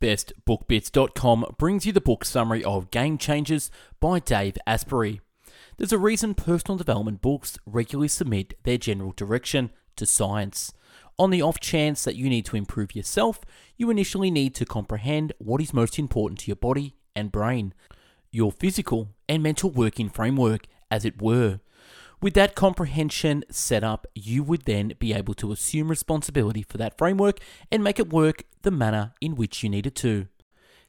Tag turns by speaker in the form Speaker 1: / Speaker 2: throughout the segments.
Speaker 1: BestBookBits.com brings you the book summary of Game Changers by Dave Asprey. There's a reason personal development books regularly submit their general direction to science. On the off chance that you need to improve yourself, you initially need to comprehend what is most important to your body and brain, your physical and mental working framework, as it were. With that comprehension set up, you would then be able to assume responsibility for that framework and make it work the manner in which you need it to.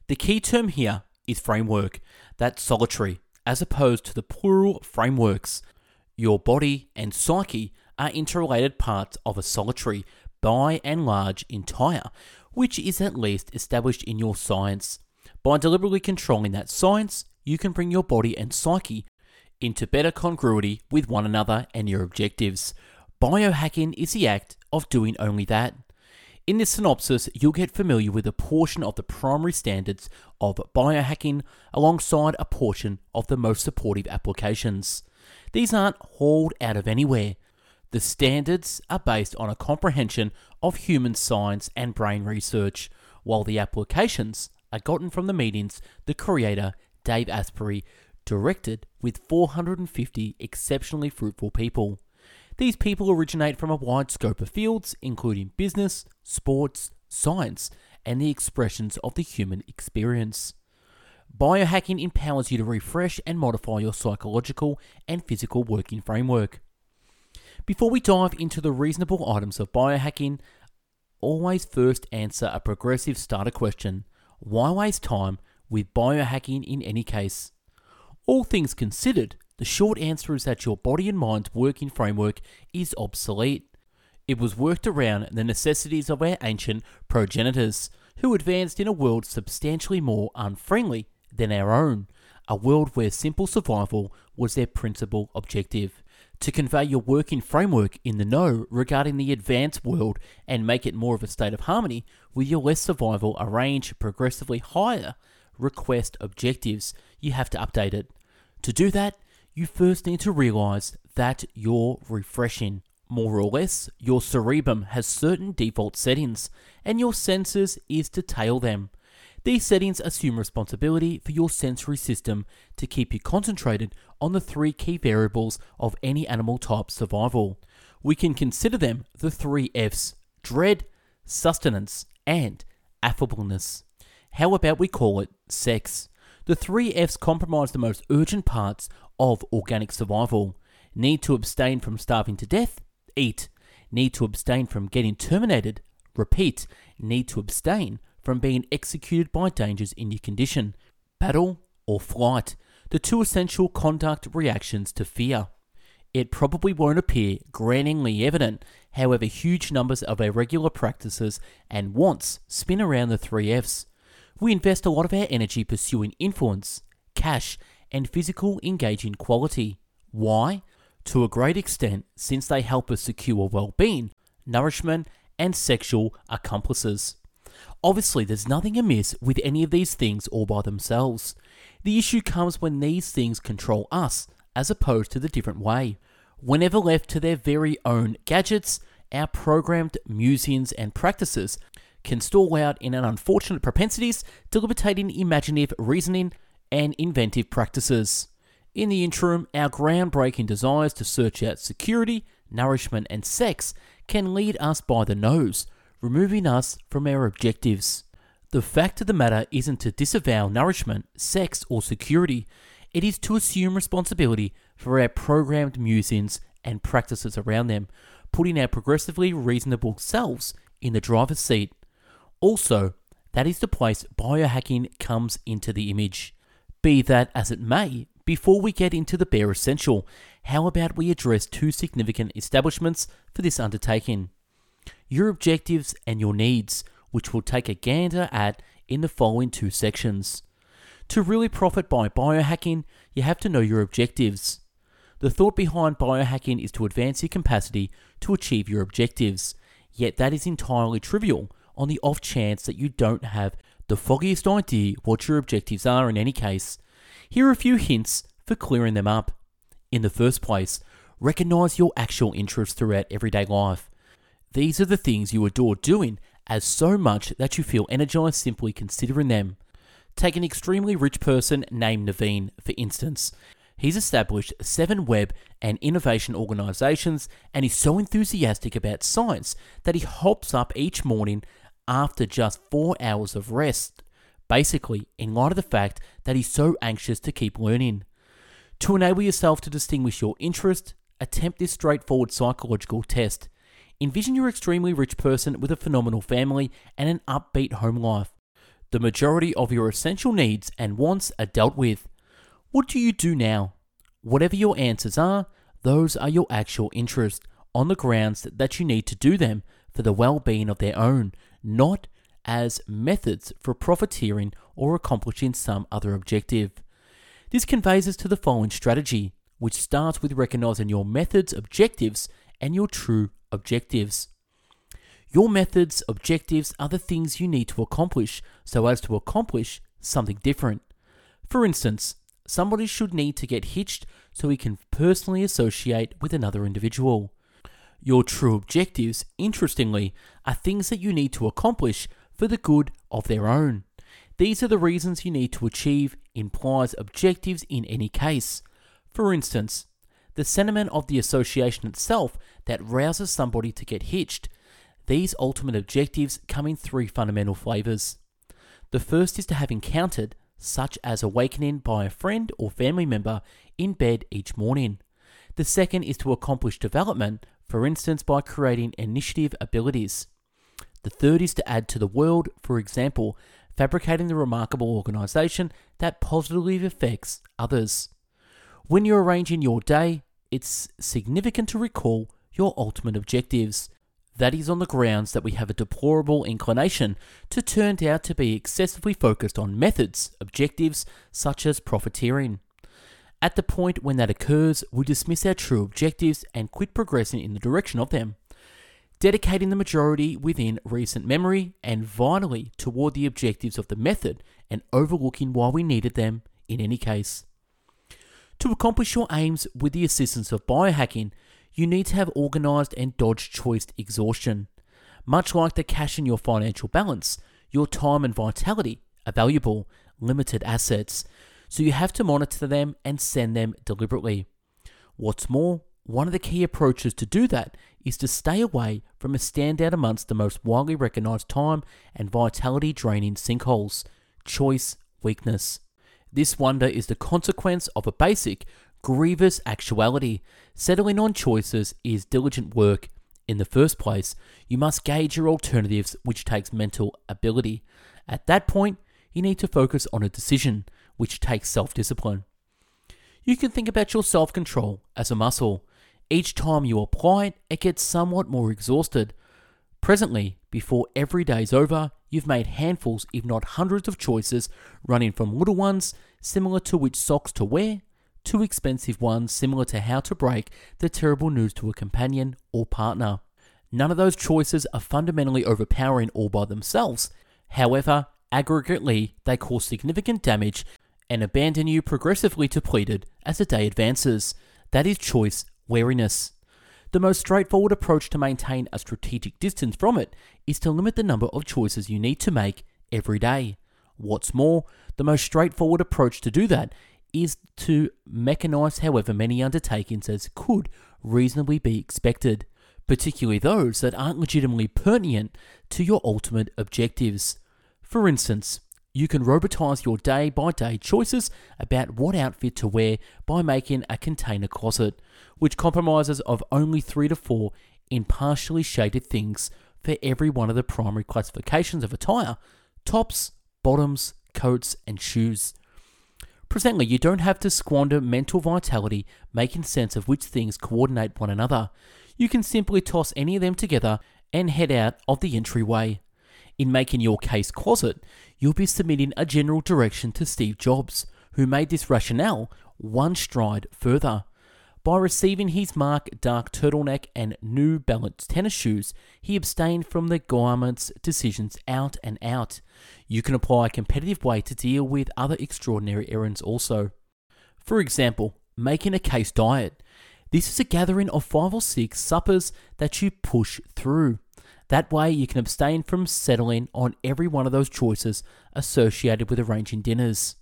Speaker 1: The key term here is framework, that's solitary, as opposed to the plural frameworks. Your body and psyche are interrelated parts of a solitary, by and large, entire, which is at least established in your science. By deliberately controlling that science, you can bring your body and psyche into better congruity with one another and your objectives. Biohacking is the act of doing only that. In this synopsis, you'll get familiar with a portion of the primary standards of biohacking alongside a portion of the most supportive applications. These aren't hauled out of anywhere. The standards are based on a comprehension of human science and brain research, while the applications are gotten from the meetings the creator, Dave Asprey, directed with 450 exceptionally fruitful people. These people originate from a wide scope of fields, including business, sports, science, and the expressions of the human experience. Biohacking empowers you to refresh and modify your psychological and physical working framework. Before we dive into the reasonable items of biohacking, always first answer a progressive starter question why waste time with biohacking in any case? All things considered, the short answer is that your body and mind's working framework is obsolete. It was worked around the necessities of our ancient progenitors, who advanced in a world substantially more unfriendly than our own, a world where simple survival was their principal objective. To convey your working framework in the know regarding the advanced world and make it more of a state of harmony with your less survival arrange progressively higher request objectives, you have to update it. To do that, you first need to realize that you're refreshing. More or less, your cerebrum has certain default settings, and your senses is to tail them. These settings assume responsibility for your sensory system to keep you concentrated on the three key variables of any animal type survival. We can consider them the three F's dread, sustenance, and affableness. How about we call it sex? The three F's comprise the most urgent parts of organic survival. Need to abstain from starving to death? Eat. Need to abstain from getting terminated? Repeat. Need to abstain from being executed by dangers in your condition? Battle or flight? The two essential conduct reactions to fear. It probably won't appear granningly evident, however, huge numbers of our regular practices and wants spin around the three F's. We invest a lot of our energy pursuing influence, cash, and physical engaging quality. Why? To a great extent, since they help us secure well being, nourishment, and sexual accomplices. Obviously, there's nothing amiss with any of these things all by themselves. The issue comes when these things control us, as opposed to the different way. Whenever left to their very own gadgets, our programmed musings and practices can stall out in an unfortunate propensities to liberating imaginative reasoning and inventive practices. In the interim, our groundbreaking desires to search out security, nourishment, and sex can lead us by the nose, removing us from our objectives. The fact of the matter isn't to disavow nourishment, sex, or security, it is to assume responsibility for our programmed musings and practices around them, putting our progressively reasonable selves in the driver's seat. Also, that is the place biohacking comes into the image. Be that as it may, before we get into the bare essential, how about we address two significant establishments for this undertaking? Your objectives and your needs, which we'll take a gander at in the following two sections. To really profit by biohacking, you have to know your objectives. The thought behind biohacking is to advance your capacity to achieve your objectives, yet that is entirely trivial on the off chance that you don't have the foggiest idea what your objectives are in any case. Here are a few hints for clearing them up. In the first place, recognize your actual interests throughout everyday life. These are the things you adore doing as so much that you feel energized simply considering them. Take an extremely rich person named Naveen, for instance. He's established seven web and innovation organizations and is so enthusiastic about science that he hops up each morning after just four hours of rest. Basically, in light of the fact that he's so anxious to keep learning. To enable yourself to distinguish your interest, attempt this straightforward psychological test. Envision your extremely rich person with a phenomenal family and an upbeat home life. The majority of your essential needs and wants are dealt with. What do you do now? Whatever your answers are, those are your actual interests on the grounds that you need to do them for the well being of their own, not as methods for profiteering or accomplishing some other objective. This conveys us to the following strategy, which starts with recognizing your methods, objectives, and your true objectives. Your methods, objectives are the things you need to accomplish so as to accomplish something different. For instance, somebody should need to get hitched so he can personally associate with another individual. Your true objectives, interestingly, are things that you need to accomplish for the good of their own. These are the reasons you need to achieve implies objectives in any case. For instance, the sentiment of the association itself that rouses somebody to get hitched. These ultimate objectives come in three fundamental flavors. The first is to have encountered, such as awakening by a friend or family member in bed each morning. The second is to accomplish development, for instance, by creating initiative abilities. The third is to add to the world, for example, fabricating the remarkable organization that positively affects others. When you're arranging your day, it's significant to recall your ultimate objectives. That is on the grounds that we have a deplorable inclination to turn out to be excessively focused on methods, objectives such as profiteering. At the point when that occurs, we dismiss our true objectives and quit progressing in the direction of them dedicating the majority within recent memory and vitally toward the objectives of the method and overlooking why we needed them in any case. To accomplish your aims with the assistance of biohacking, you need to have organized and dodge choice exhaustion. Much like the cash in your financial balance, your time and vitality are valuable, limited assets, so you have to monitor them and send them deliberately. What's more, one of the key approaches to do that is to stay away from a standout amongst the most widely recognized time and vitality draining sinkholes choice weakness. This wonder is the consequence of a basic, grievous actuality. Settling on choices is diligent work. In the first place, you must gauge your alternatives, which takes mental ability. At that point, you need to focus on a decision, which takes self discipline. You can think about your self control as a muscle. Each time you apply it, it gets somewhat more exhausted. Presently, before every day's over, you've made handfuls, if not hundreds, of choices, running from little ones similar to which socks to wear, to expensive ones similar to how to break the terrible news to a companion or partner. None of those choices are fundamentally overpowering all by themselves. However, aggregately, they cause significant damage and abandon you progressively depleted as the day advances. That is choice wariness. The most straightforward approach to maintain a strategic distance from it is to limit the number of choices you need to make every day. What's more, the most straightforward approach to do that is to mechanize however many undertakings as could reasonably be expected, particularly those that aren't legitimately pertinent to your ultimate objectives. For instance, you can robotize your day by day choices about what outfit to wear by making a container closet, which compromises of only three to four impartially shaded things for every one of the primary classifications of attire tops, bottoms, coats, and shoes. Presently, you don't have to squander mental vitality making sense of which things coordinate one another. You can simply toss any of them together and head out of the entryway. In making your case closet, you'll be submitting a general direction to Steve Jobs, who made this rationale one stride further. By receiving his Mark dark turtleneck and New Balance tennis shoes, he abstained from the garment's decisions out and out. You can apply a competitive way to deal with other extraordinary errands also. For example, making a case diet. This is a gathering of five or six suppers that you push through. That way, you can abstain from settling on every one of those choices associated with arranging dinners.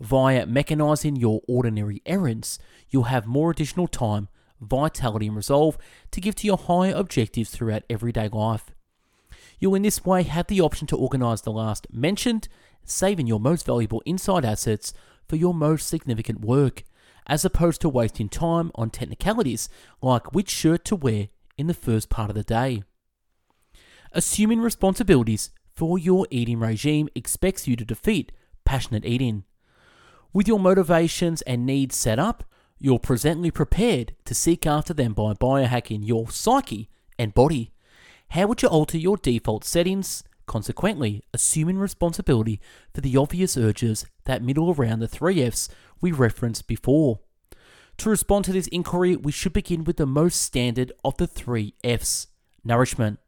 Speaker 1: Via mechanizing your ordinary errands, you'll have more additional time, vitality, and resolve to give to your higher objectives throughout everyday life. You'll in this way have the option to organize the last mentioned, saving your most valuable inside assets for your most significant work, as opposed to wasting time on technicalities like which shirt to wear in the first part of the day. Assuming responsibilities for your eating regime expects you to defeat passionate eating. With your motivations and needs set up, you're presently prepared to seek after them by biohacking your psyche and body. How would you alter your default settings, consequently assuming responsibility for the obvious urges that middle around the three F's we referenced before? To respond to this inquiry, we should begin with the most standard of the three F's nourishment.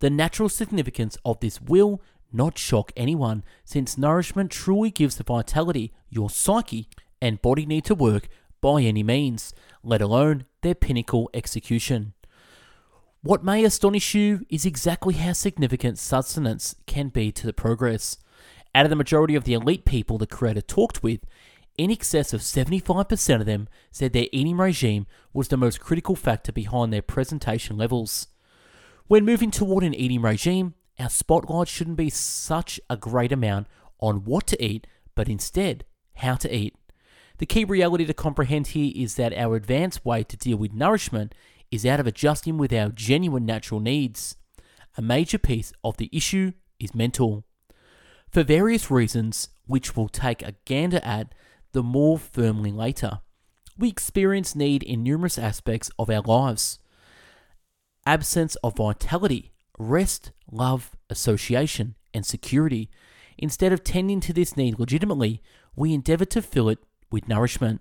Speaker 1: The natural significance of this will not shock anyone, since nourishment truly gives the vitality your psyche and body need to work by any means, let alone their pinnacle execution. What may astonish you is exactly how significant sustenance can be to the progress. Out of the majority of the elite people the creator talked with, in excess of 75% of them said their eating regime was the most critical factor behind their presentation levels. When moving toward an eating regime, our spotlight shouldn't be such a great amount on what to eat, but instead how to eat. The key reality to comprehend here is that our advanced way to deal with nourishment is out of adjusting with our genuine natural needs. A major piece of the issue is mental. For various reasons, which we'll take a gander at the more firmly later, we experience need in numerous aspects of our lives absence of vitality, rest, love, association, and security. Instead of tending to this need legitimately, we endeavor to fill it with nourishment.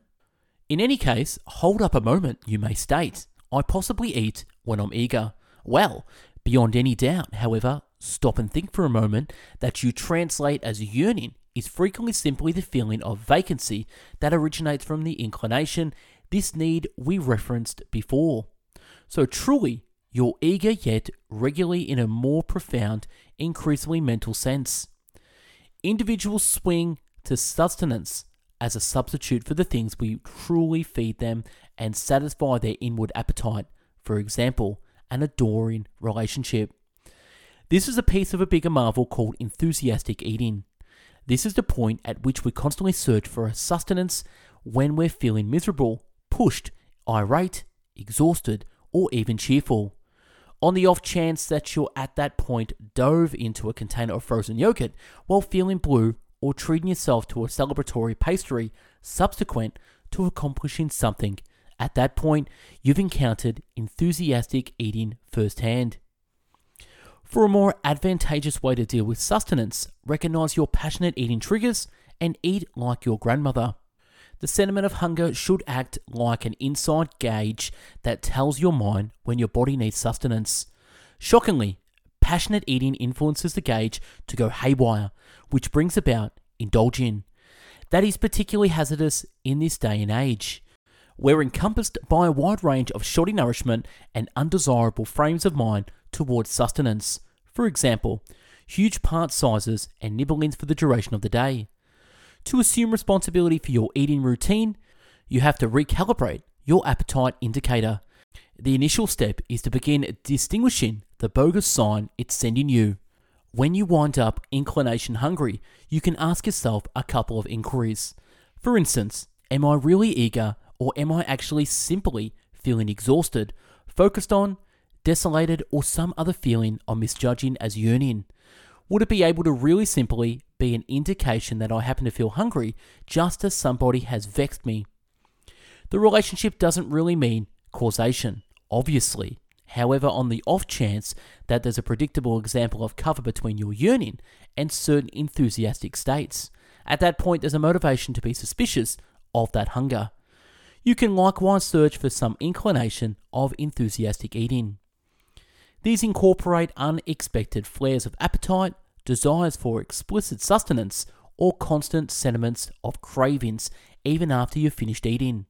Speaker 1: In any case, hold up a moment, you may state. I possibly eat when I'm eager. Well, beyond any doubt, however, stop and think for a moment that you translate as yearning is frequently simply the feeling of vacancy that originates from the inclination, this need we referenced before. So truly, you're eager yet regularly in a more profound, increasingly mental sense. Individuals swing to sustenance as a substitute for the things we truly feed them and satisfy their inward appetite, for example, an adoring relationship. This is a piece of a bigger marvel called enthusiastic eating. This is the point at which we constantly search for a sustenance when we're feeling miserable, pushed, irate, exhausted, or even cheerful. On the off chance that you're at that point dove into a container of frozen yogurt while feeling blue or treating yourself to a celebratory pastry subsequent to accomplishing something, at that point you've encountered enthusiastic eating firsthand. For a more advantageous way to deal with sustenance, recognize your passionate eating triggers and eat like your grandmother. The sentiment of hunger should act like an inside gauge that tells your mind when your body needs sustenance. Shockingly, passionate eating influences the gauge to go haywire, which brings about indulging. That is particularly hazardous in this day and age. We're encompassed by a wide range of shoddy nourishment and undesirable frames of mind towards sustenance. For example, huge part sizes and nibblings for the duration of the day. To assume responsibility for your eating routine, you have to recalibrate your appetite indicator. The initial step is to begin distinguishing the bogus sign it's sending you. When you wind up inclination hungry, you can ask yourself a couple of inquiries. For instance, am I really eager or am I actually simply feeling exhausted, focused on, desolated, or some other feeling I'm misjudging as yearning? Would it be able to really simply be an indication that I happen to feel hungry just as somebody has vexed me? The relationship doesn't really mean causation, obviously. However, on the off chance that there's a predictable example of cover between your yearning and certain enthusiastic states, at that point there's a motivation to be suspicious of that hunger. You can likewise search for some inclination of enthusiastic eating. These incorporate unexpected flares of appetite, desires for explicit sustenance, or constant sentiments of cravings even after you've finished eating.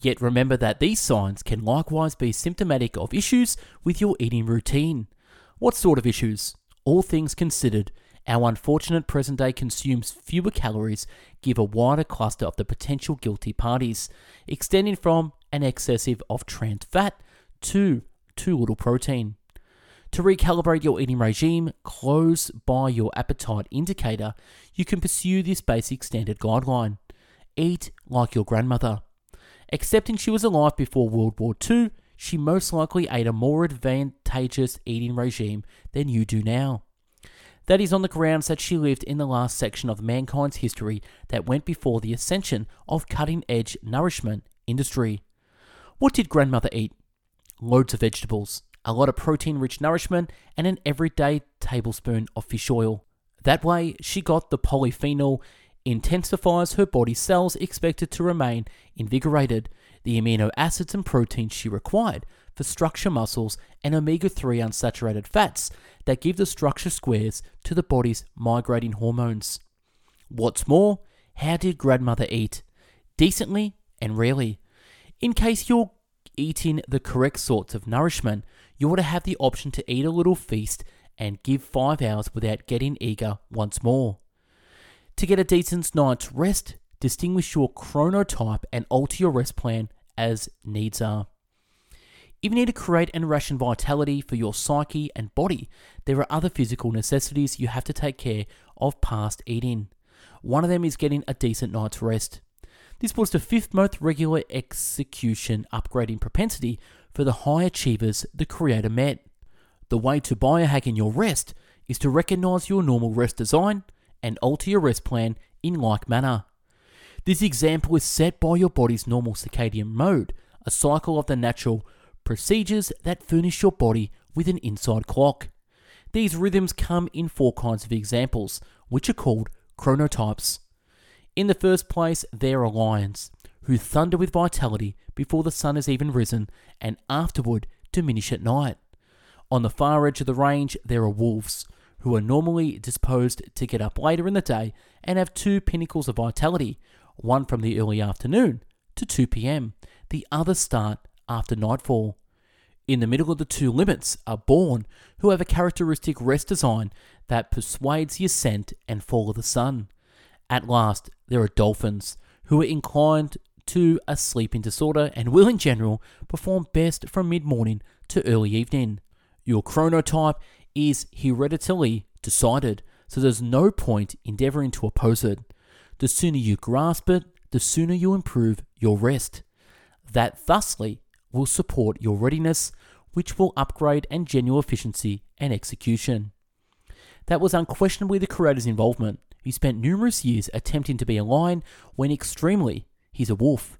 Speaker 1: Yet remember that these signs can likewise be symptomatic of issues with your eating routine. What sort of issues? All things considered, our unfortunate present day consumes fewer calories, give a wider cluster of the potential guilty parties, extending from an excessive of trans fat to too little protein. To recalibrate your eating regime close by your appetite indicator, you can pursue this basic standard guideline. Eat like your grandmother. Excepting she was alive before World War II, she most likely ate a more advantageous eating regime than you do now. That is on the grounds that she lived in the last section of mankind's history that went before the ascension of cutting edge nourishment industry. What did grandmother eat? Loads of vegetables, a lot of protein rich nourishment, and an everyday tablespoon of fish oil. That way, she got the polyphenol intensifies her body's cells expected to remain invigorated, the amino acids and proteins she required for structure muscles and omega 3 unsaturated fats that give the structure squares to the body's migrating hormones. What's more, how did grandmother eat? Decently and rarely. In case you're eating the correct sorts of nourishment, you ought to have the option to eat a little feast and give five hours without getting eager once more. To get a decent night's rest, distinguish your chronotype and alter your rest plan as needs are. If you need to create and ration vitality for your psyche and body, there are other physical necessities you have to take care of past eating. One of them is getting a decent night's rest. This was the fifth most regular execution upgrading propensity for the high achievers the Creator met. The way to biohacking your rest is to recognize your normal rest design and alter your rest plan in like manner. This example is set by your body's normal circadian mode, a cycle of the natural procedures that furnish your body with an inside clock. These rhythms come in four kinds of examples, which are called chronotypes. In the first place, there are lions, who thunder with vitality before the sun has even risen and afterward diminish at night. On the far edge of the range, there are wolves, who are normally disposed to get up later in the day and have two pinnacles of vitality, one from the early afternoon to 2 pm, the other start after nightfall. In the middle of the two limits are born, who have a characteristic rest design that persuades the ascent and fall of the sun. At last, there are dolphins, who are inclined to a sleeping disorder and will, in general, perform best from mid morning to early evening. Your chronotype is hereditarily decided, so there's no point endeavoring to oppose it. The sooner you grasp it, the sooner you improve your rest. That thusly will support your readiness, which will upgrade and genuine efficiency and execution. That was unquestionably the creator's involvement. He spent numerous years attempting to be a lion when extremely he's a wolf.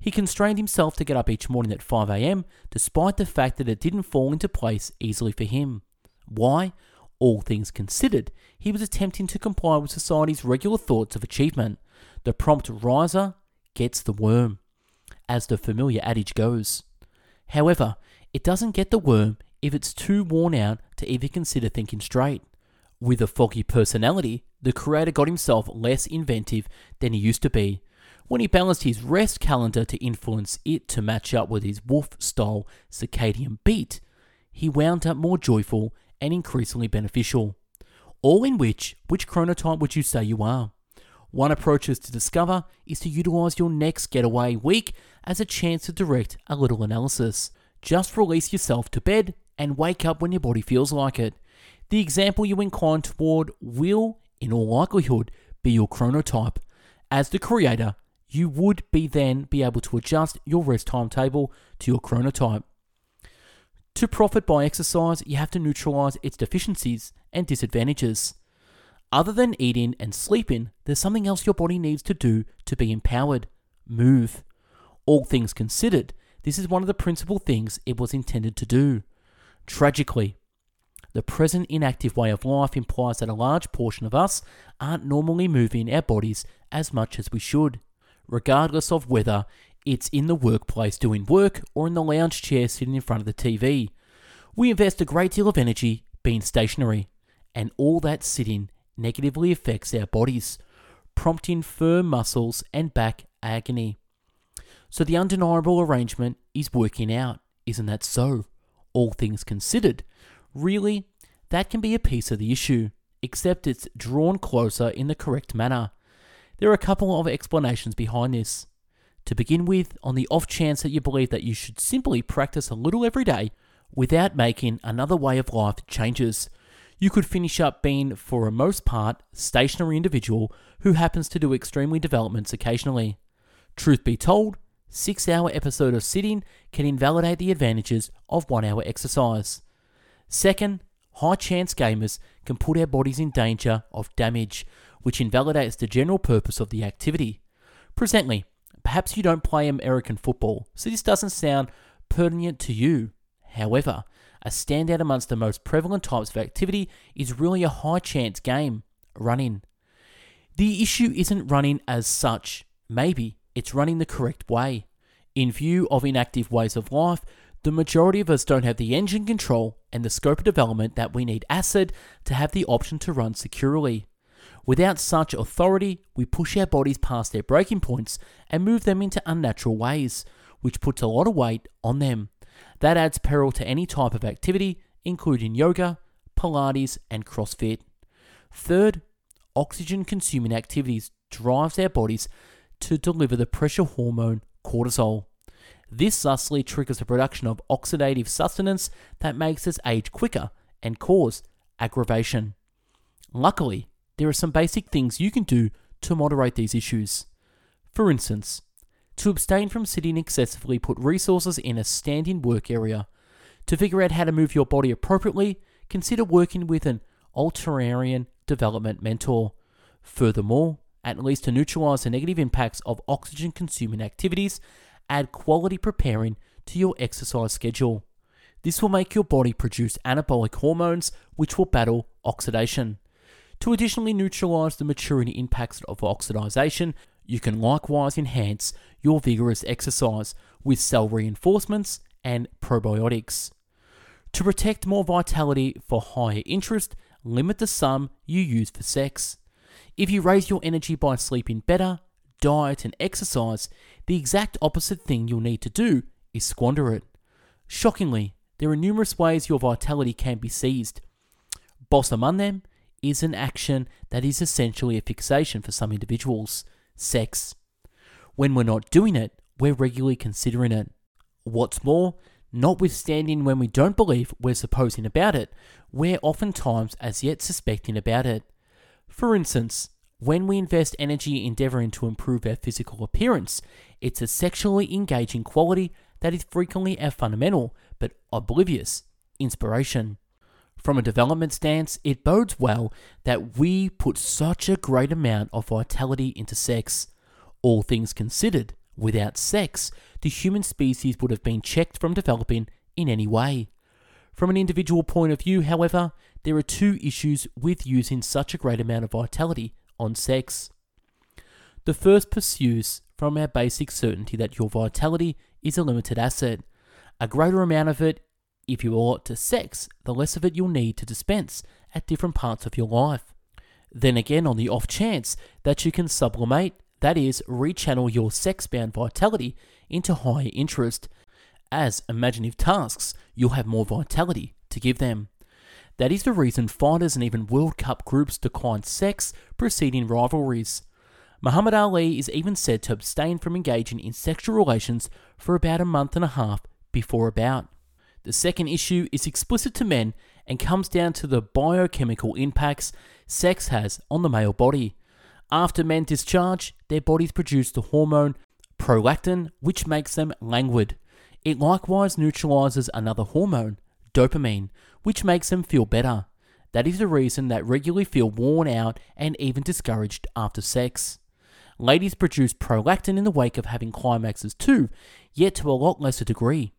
Speaker 1: He constrained himself to get up each morning at 5am, despite the fact that it didn't fall into place easily for him. Why? All things considered, he was attempting to comply with society's regular thoughts of achievement. The prompt riser gets the worm, as the familiar adage goes. However, it doesn't get the worm if it's too worn out to even consider thinking straight. With a foggy personality, the creator got himself less inventive than he used to be, when he balanced his rest calendar to influence it to match up with his wolf style circadian beat, he wound up more joyful and increasingly beneficial. All in which, which chronotype would you say you are? One approach is to discover is to utilize your next getaway week as a chance to direct a little analysis. Just release yourself to bed and wake up when your body feels like it. The example you incline toward will, in all likelihood, be your chronotype. As the creator, you would be then be able to adjust your rest timetable to your chronotype. To profit by exercise, you have to neutralize its deficiencies and disadvantages. Other than eating and sleeping, there's something else your body needs to do to be empowered move. All things considered, this is one of the principal things it was intended to do. Tragically, the present inactive way of life implies that a large portion of us aren't normally moving our bodies as much as we should, regardless of whether it's in the workplace doing work or in the lounge chair sitting in front of the TV. We invest a great deal of energy being stationary, and all that sitting negatively affects our bodies, prompting firm muscles and back agony. So the undeniable arrangement is working out, isn't that so? All things considered. Really, that can be a piece of the issue, except it's drawn closer in the correct manner. There are a couple of explanations behind this. To begin with, on the off chance that you believe that you should simply practice a little every day without making another way of life changes, you could finish up being, for a most part, stationary individual who happens to do extremely developments occasionally. Truth be told, 6 hour episode of sitting can invalidate the advantages of 1 hour exercise. Second, high chance gamers can put our bodies in danger of damage, which invalidates the general purpose of the activity. Presently, perhaps you don't play American football, so this doesn't sound pertinent to you. However, a standout amongst the most prevalent types of activity is really a high chance game running. The issue isn't running as such, maybe it's running the correct way. In view of inactive ways of life, the majority of us don't have the engine control and the scope of development that we need acid to have the option to run securely. Without such authority, we push our bodies past their breaking points and move them into unnatural ways, which puts a lot of weight on them. That adds peril to any type of activity, including yoga, Pilates, and CrossFit. Third, oxygen consuming activities drives our bodies to deliver the pressure hormone cortisol. This thusly triggers the production of oxidative sustenance that makes us age quicker and cause aggravation. Luckily, there are some basic things you can do to moderate these issues. For instance, to abstain from sitting excessively, put resources in a standing work area. To figure out how to move your body appropriately, consider working with an alternarian development mentor. Furthermore, at least to neutralize the negative impacts of oxygen consuming activities, add quality preparing to your exercise schedule. This will make your body produce anabolic hormones which will battle oxidation. To additionally neutralize the maturity impacts of oxidation, you can likewise enhance your vigorous exercise with cell reinforcements and probiotics. To protect more vitality for higher interest, limit the sum you use for sex. If you raise your energy by sleeping better, diet, and exercise, the exact opposite thing you'll need to do is squander it. Shockingly, there are numerous ways your vitality can be seized. Boss among them is an action that is essentially a fixation for some individuals sex. When we're not doing it, we're regularly considering it. What's more, notwithstanding when we don't believe we're supposing about it, we're oftentimes as yet suspecting about it. For instance, when we invest energy endeavoring to improve our physical appearance, it's a sexually engaging quality that is frequently our fundamental but oblivious inspiration. From a development stance, it bodes well that we put such a great amount of vitality into sex. All things considered, without sex, the human species would have been checked from developing in any way. From an individual point of view, however, there are two issues with using such a great amount of vitality on sex. The first pursues from our basic certainty that your vitality is a limited asset. A greater amount of it if you allot to sex, the less of it you'll need to dispense at different parts of your life. Then again, on the off chance that you can sublimate, that is, rechannel your sex bound vitality into higher interest, as imaginative tasks, you'll have more vitality to give them. That is the reason fighters and even World Cup groups decline sex preceding rivalries. Muhammad Ali is even said to abstain from engaging in sexual relations for about a month and a half before a bout. The second issue is explicit to men and comes down to the biochemical impacts sex has on the male body. After men discharge, their bodies produce the hormone prolactin, which makes them languid. It likewise neutralizes another hormone, dopamine, which makes them feel better. That is the reason that regularly feel worn out and even discouraged after sex. Ladies produce prolactin in the wake of having climaxes too, yet to a lot lesser degree.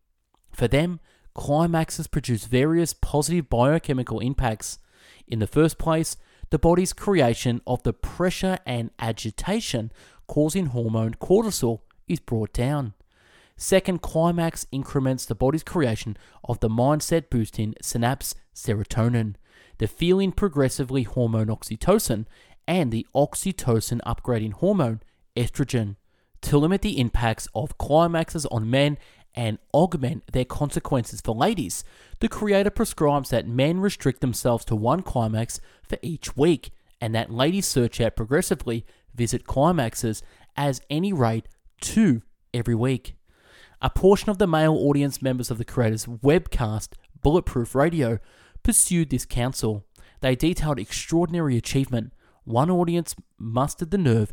Speaker 1: For them, climaxes produce various positive biochemical impacts. In the first place, the body's creation of the pressure and agitation causing hormone cortisol is brought down. Second, climax increments the body's creation of the mindset boosting synapse serotonin, the feeling progressively hormone oxytocin, and the oxytocin upgrading hormone estrogen. To limit the impacts of climaxes on men and augment their consequences for ladies, the creator prescribes that men restrict themselves to one climax for each week, and that ladies search out progressively visit climaxes as any rate two every week. A portion of the male audience members of the creator's webcast, Bulletproof Radio, pursued this counsel. They detailed extraordinary achievement. One audience mustered the nerve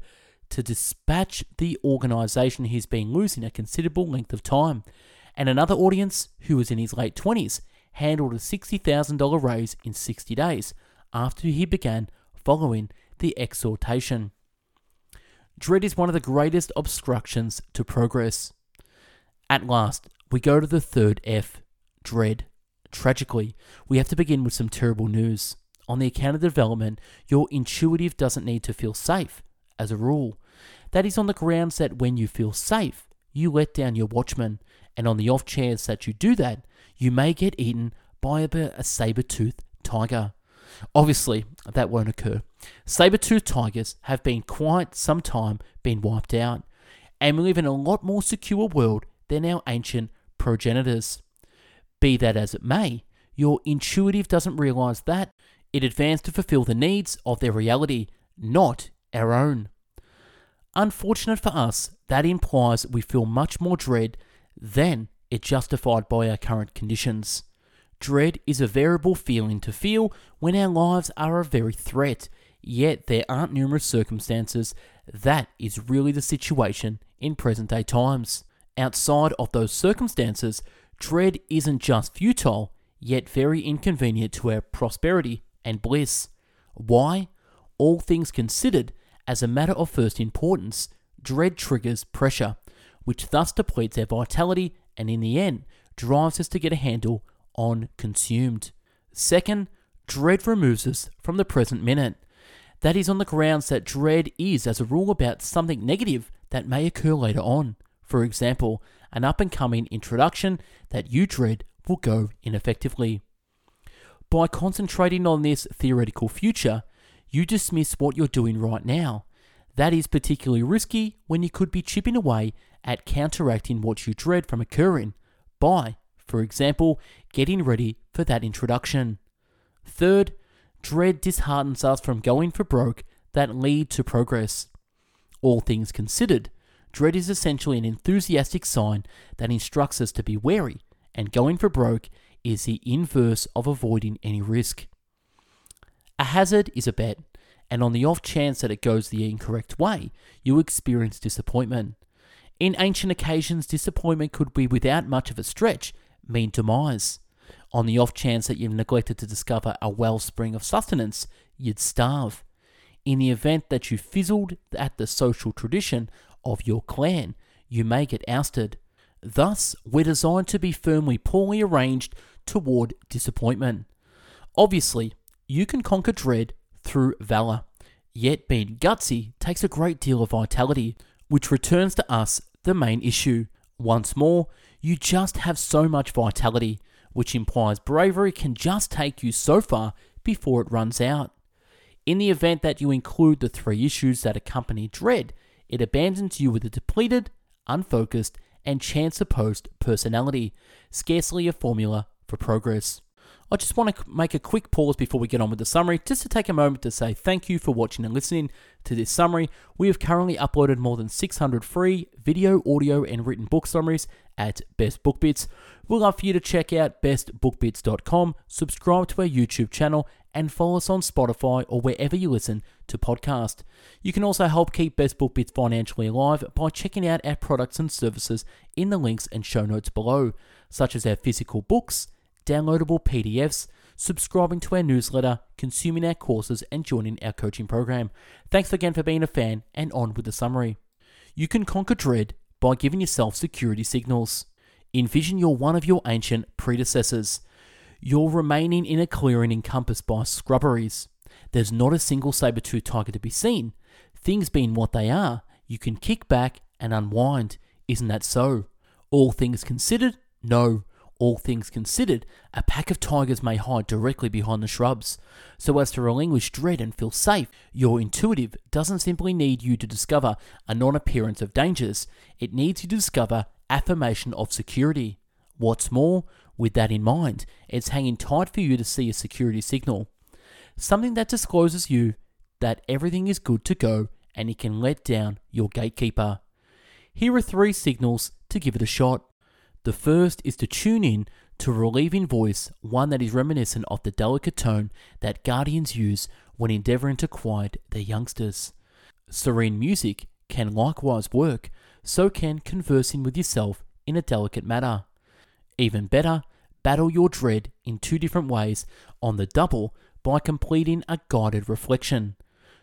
Speaker 1: to dispatch the organization he's been losing a considerable length of time, and another audience, who was in his late 20s, handled a $60,000 raise in 60 days after he began following the exhortation. Dread is one of the greatest obstructions to progress. At last, we go to the third F, dread. Tragically, we have to begin with some terrible news. On the account of development, your intuitive doesn't need to feel safe, as a rule. That is on the grounds that when you feel safe, you let down your watchman, and on the off chance that you do that, you may get eaten by a, a saber-toothed tiger. Obviously, that won't occur. Saber-toothed tigers have been quite some time been wiped out, and we live in a lot more secure world than our ancient progenitors. Be that as it may, your intuitive doesn't realize that it advanced to fulfill the needs of their reality, not our own. Unfortunate for us, that implies we feel much more dread than it justified by our current conditions. Dread is a variable feeling to feel when our lives are a very threat, yet there aren't numerous circumstances. That is really the situation in present day times. Outside of those circumstances, dread isn't just futile, yet very inconvenient to our prosperity and bliss. Why? All things considered, as a matter of first importance, dread triggers pressure, which thus depletes our vitality and in the end drives us to get a handle on consumed. Second, dread removes us from the present minute. That is on the grounds that dread is, as a rule, about something negative that may occur later on. For example, an up and coming introduction that you dread will go ineffectively. By concentrating on this theoretical future, you dismiss what you're doing right now. That is particularly risky when you could be chipping away at counteracting what you dread from occurring by, for example, getting ready for that introduction. Third, dread disheartens us from going for broke that lead to progress. All things considered, dread is essentially an enthusiastic sign that instructs us to be wary, and going for broke is the inverse of avoiding any risk. A hazard is a bet, and on the off chance that it goes the incorrect way, you experience disappointment. In ancient occasions, disappointment could be without much of a stretch mean demise. On the off chance that you've neglected to discover a wellspring of sustenance, you'd starve. In the event that you fizzled at the social tradition of your clan, you may get ousted. Thus, we're designed to be firmly poorly arranged toward disappointment. Obviously, you can conquer dread through valor, yet being gutsy takes a great deal of vitality, which returns to us the main issue. Once more, you just have so much vitality, which implies bravery can just take you so far before it runs out. In the event that you include the three issues that accompany dread, it abandons you with a depleted, unfocused, and chance opposed personality, scarcely a formula for progress. I just want to make a quick pause before we get on with the summary, just to take a moment to say thank you for watching and listening to this summary. We have currently uploaded more than 600 free video, audio, and written book summaries at Best Book Bits. We'd love for you to check out bestbookbits.com, subscribe to our YouTube channel, and follow us on Spotify or wherever you listen to podcasts. You can also help keep Best Book Bits financially alive by checking out our products and services in the links and show notes below, such as our physical books downloadable PDFs, subscribing to our newsletter, consuming our courses, and joining our coaching program. Thanks again for being a fan, and on with the summary. You can conquer dread by giving yourself security signals. Envision you're one of your ancient predecessors. You're remaining in a clearing encompassed by scrubberies. There's not a single saber-tooth tiger to be seen. Things being what they are, you can kick back and unwind. Isn't that so? All things considered, no. All things considered, a pack of tigers may hide directly behind the shrubs. So as to relinquish dread and feel safe, your intuitive doesn't simply need you to discover a non appearance of dangers, it needs you to discover affirmation of security. What's more, with that in mind, it's hanging tight for you to see a security signal. Something that discloses you that everything is good to go and it can let down your gatekeeper. Here are three signals to give it a shot. The first is to tune in to a relieving voice, one that is reminiscent of the delicate tone that guardians use when endeavoring to quiet their youngsters. Serene music can likewise work, so can conversing with yourself in a delicate manner. Even better, battle your dread in two different ways on the double by completing a guided reflection.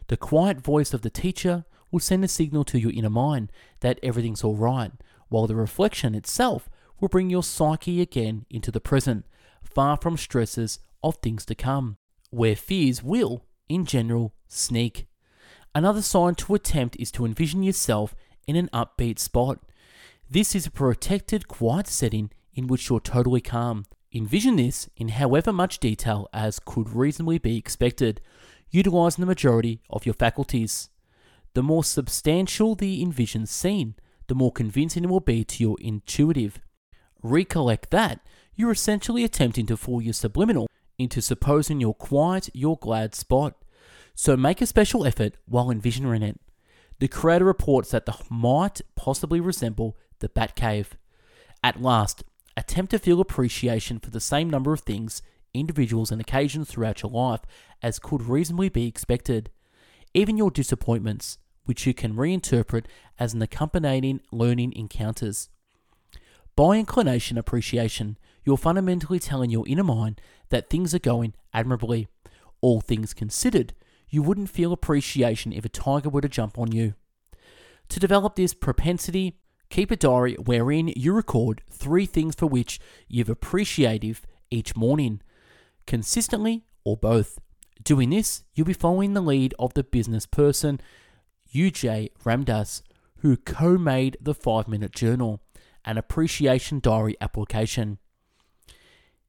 Speaker 1: The quiet voice of the teacher will send a signal to your inner mind that everything's alright, while the reflection itself will bring your psyche again into the present, far from stresses of things to come, where fears will, in general, sneak. Another sign to attempt is to envision yourself in an upbeat spot. This is a protected, quiet setting in which you're totally calm. Envision this in however much detail as could reasonably be expected, utilizing the majority of your faculties. The more substantial the envisioned scene, the more convincing it will be to your intuitive. Recollect that you're essentially attempting to fool your subliminal into supposing you're quiet, your glad spot. So make a special effort while envisioning it. The creator reports that the might possibly resemble the Batcave. At last, attempt to feel appreciation for the same number of things, individuals, and occasions throughout your life as could reasonably be expected. Even your disappointments, which you can reinterpret as an accompanying learning encounters. By inclination appreciation, you're fundamentally telling your inner mind that things are going admirably. All things considered, you wouldn't feel appreciation if a tiger were to jump on you. To develop this propensity, keep a diary wherein you record three things for which you've appreciative each morning, consistently or both. Doing this, you'll be following the lead of the business person, UJ Ramdas, who co made the 5 Minute Journal, an appreciation diary application.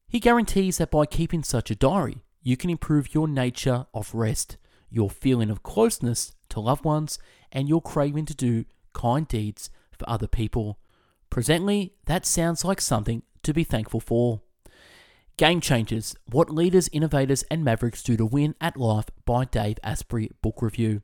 Speaker 1: He guarantees that by keeping such a diary, you can improve your nature of rest your feeling of closeness to loved ones, and your craving to do kind deeds for other people. Presently, that sounds like something to be thankful for. Game Changers What Leaders, Innovators, and Mavericks Do to Win at Life by Dave Asprey Book Review.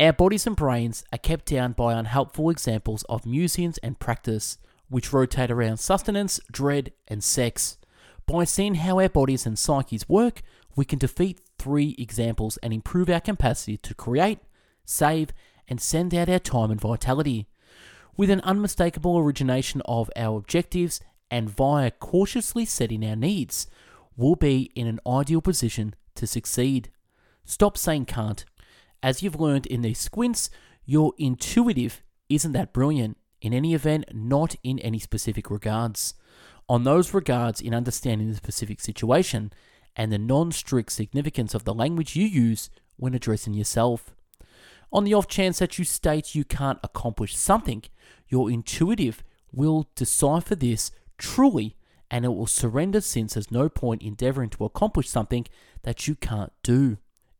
Speaker 1: Our bodies and brains are kept down by unhelpful examples of musings and practice, which rotate around sustenance, dread, and sex. By seeing how our bodies and psyches work, we can defeat three examples and improve our capacity to create, save, and send out our time and vitality. With an unmistakable origination of our objectives and via cautiously setting our needs, we'll be in an ideal position to succeed. Stop saying can't. As you've learned in these squints, your intuitive isn't that brilliant. In any event, not in any specific regards. On those regards, in understanding the specific situation, and the non strict significance of the language you use when addressing yourself. On the off chance that you state you can't accomplish something, your intuitive will decipher this truly and it will surrender since there's no point endeavoring to accomplish something that you can't do.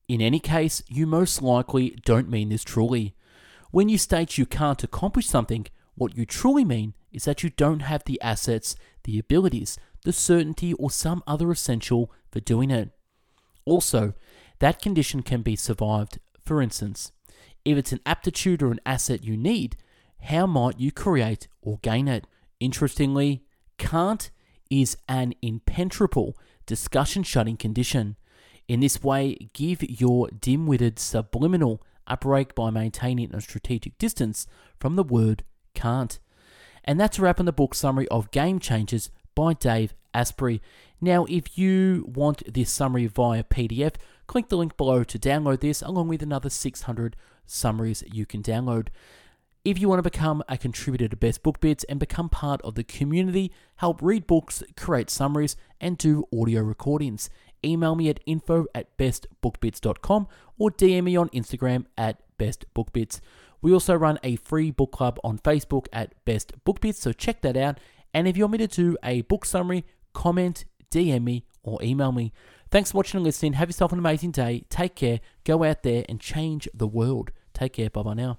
Speaker 1: In any case, you most likely don't mean this truly. When you state you can't accomplish something, what you truly mean is that you don't have the assets, the abilities, the certainty, or some other essential for doing it. Also, that condition can be survived. For instance, if it's an aptitude or an asset you need, how might you create or gain it? Interestingly, can't is an impenetrable discussion shutting condition. In this way, give your dim witted subliminal a break by maintaining a strategic distance from the word can't. And that's a wrap on the book summary of Game Changers by Dave Asprey. Now, if you want this summary via PDF, click the link below to download this, along with another 600 summaries you can download. If you want to become a contributor to Best Book Bits and become part of the community, help read books, create summaries, and do audio recordings, email me at info at bestbookbits.com or DM me on Instagram at bestbookbits. We also run a free book club on Facebook at Best so check that out. And if you want me to do a book summary, comment, DM me, or email me. Thanks for watching and listening. Have yourself an amazing day. Take care. Go out there and change the world. Take care. Bye bye now.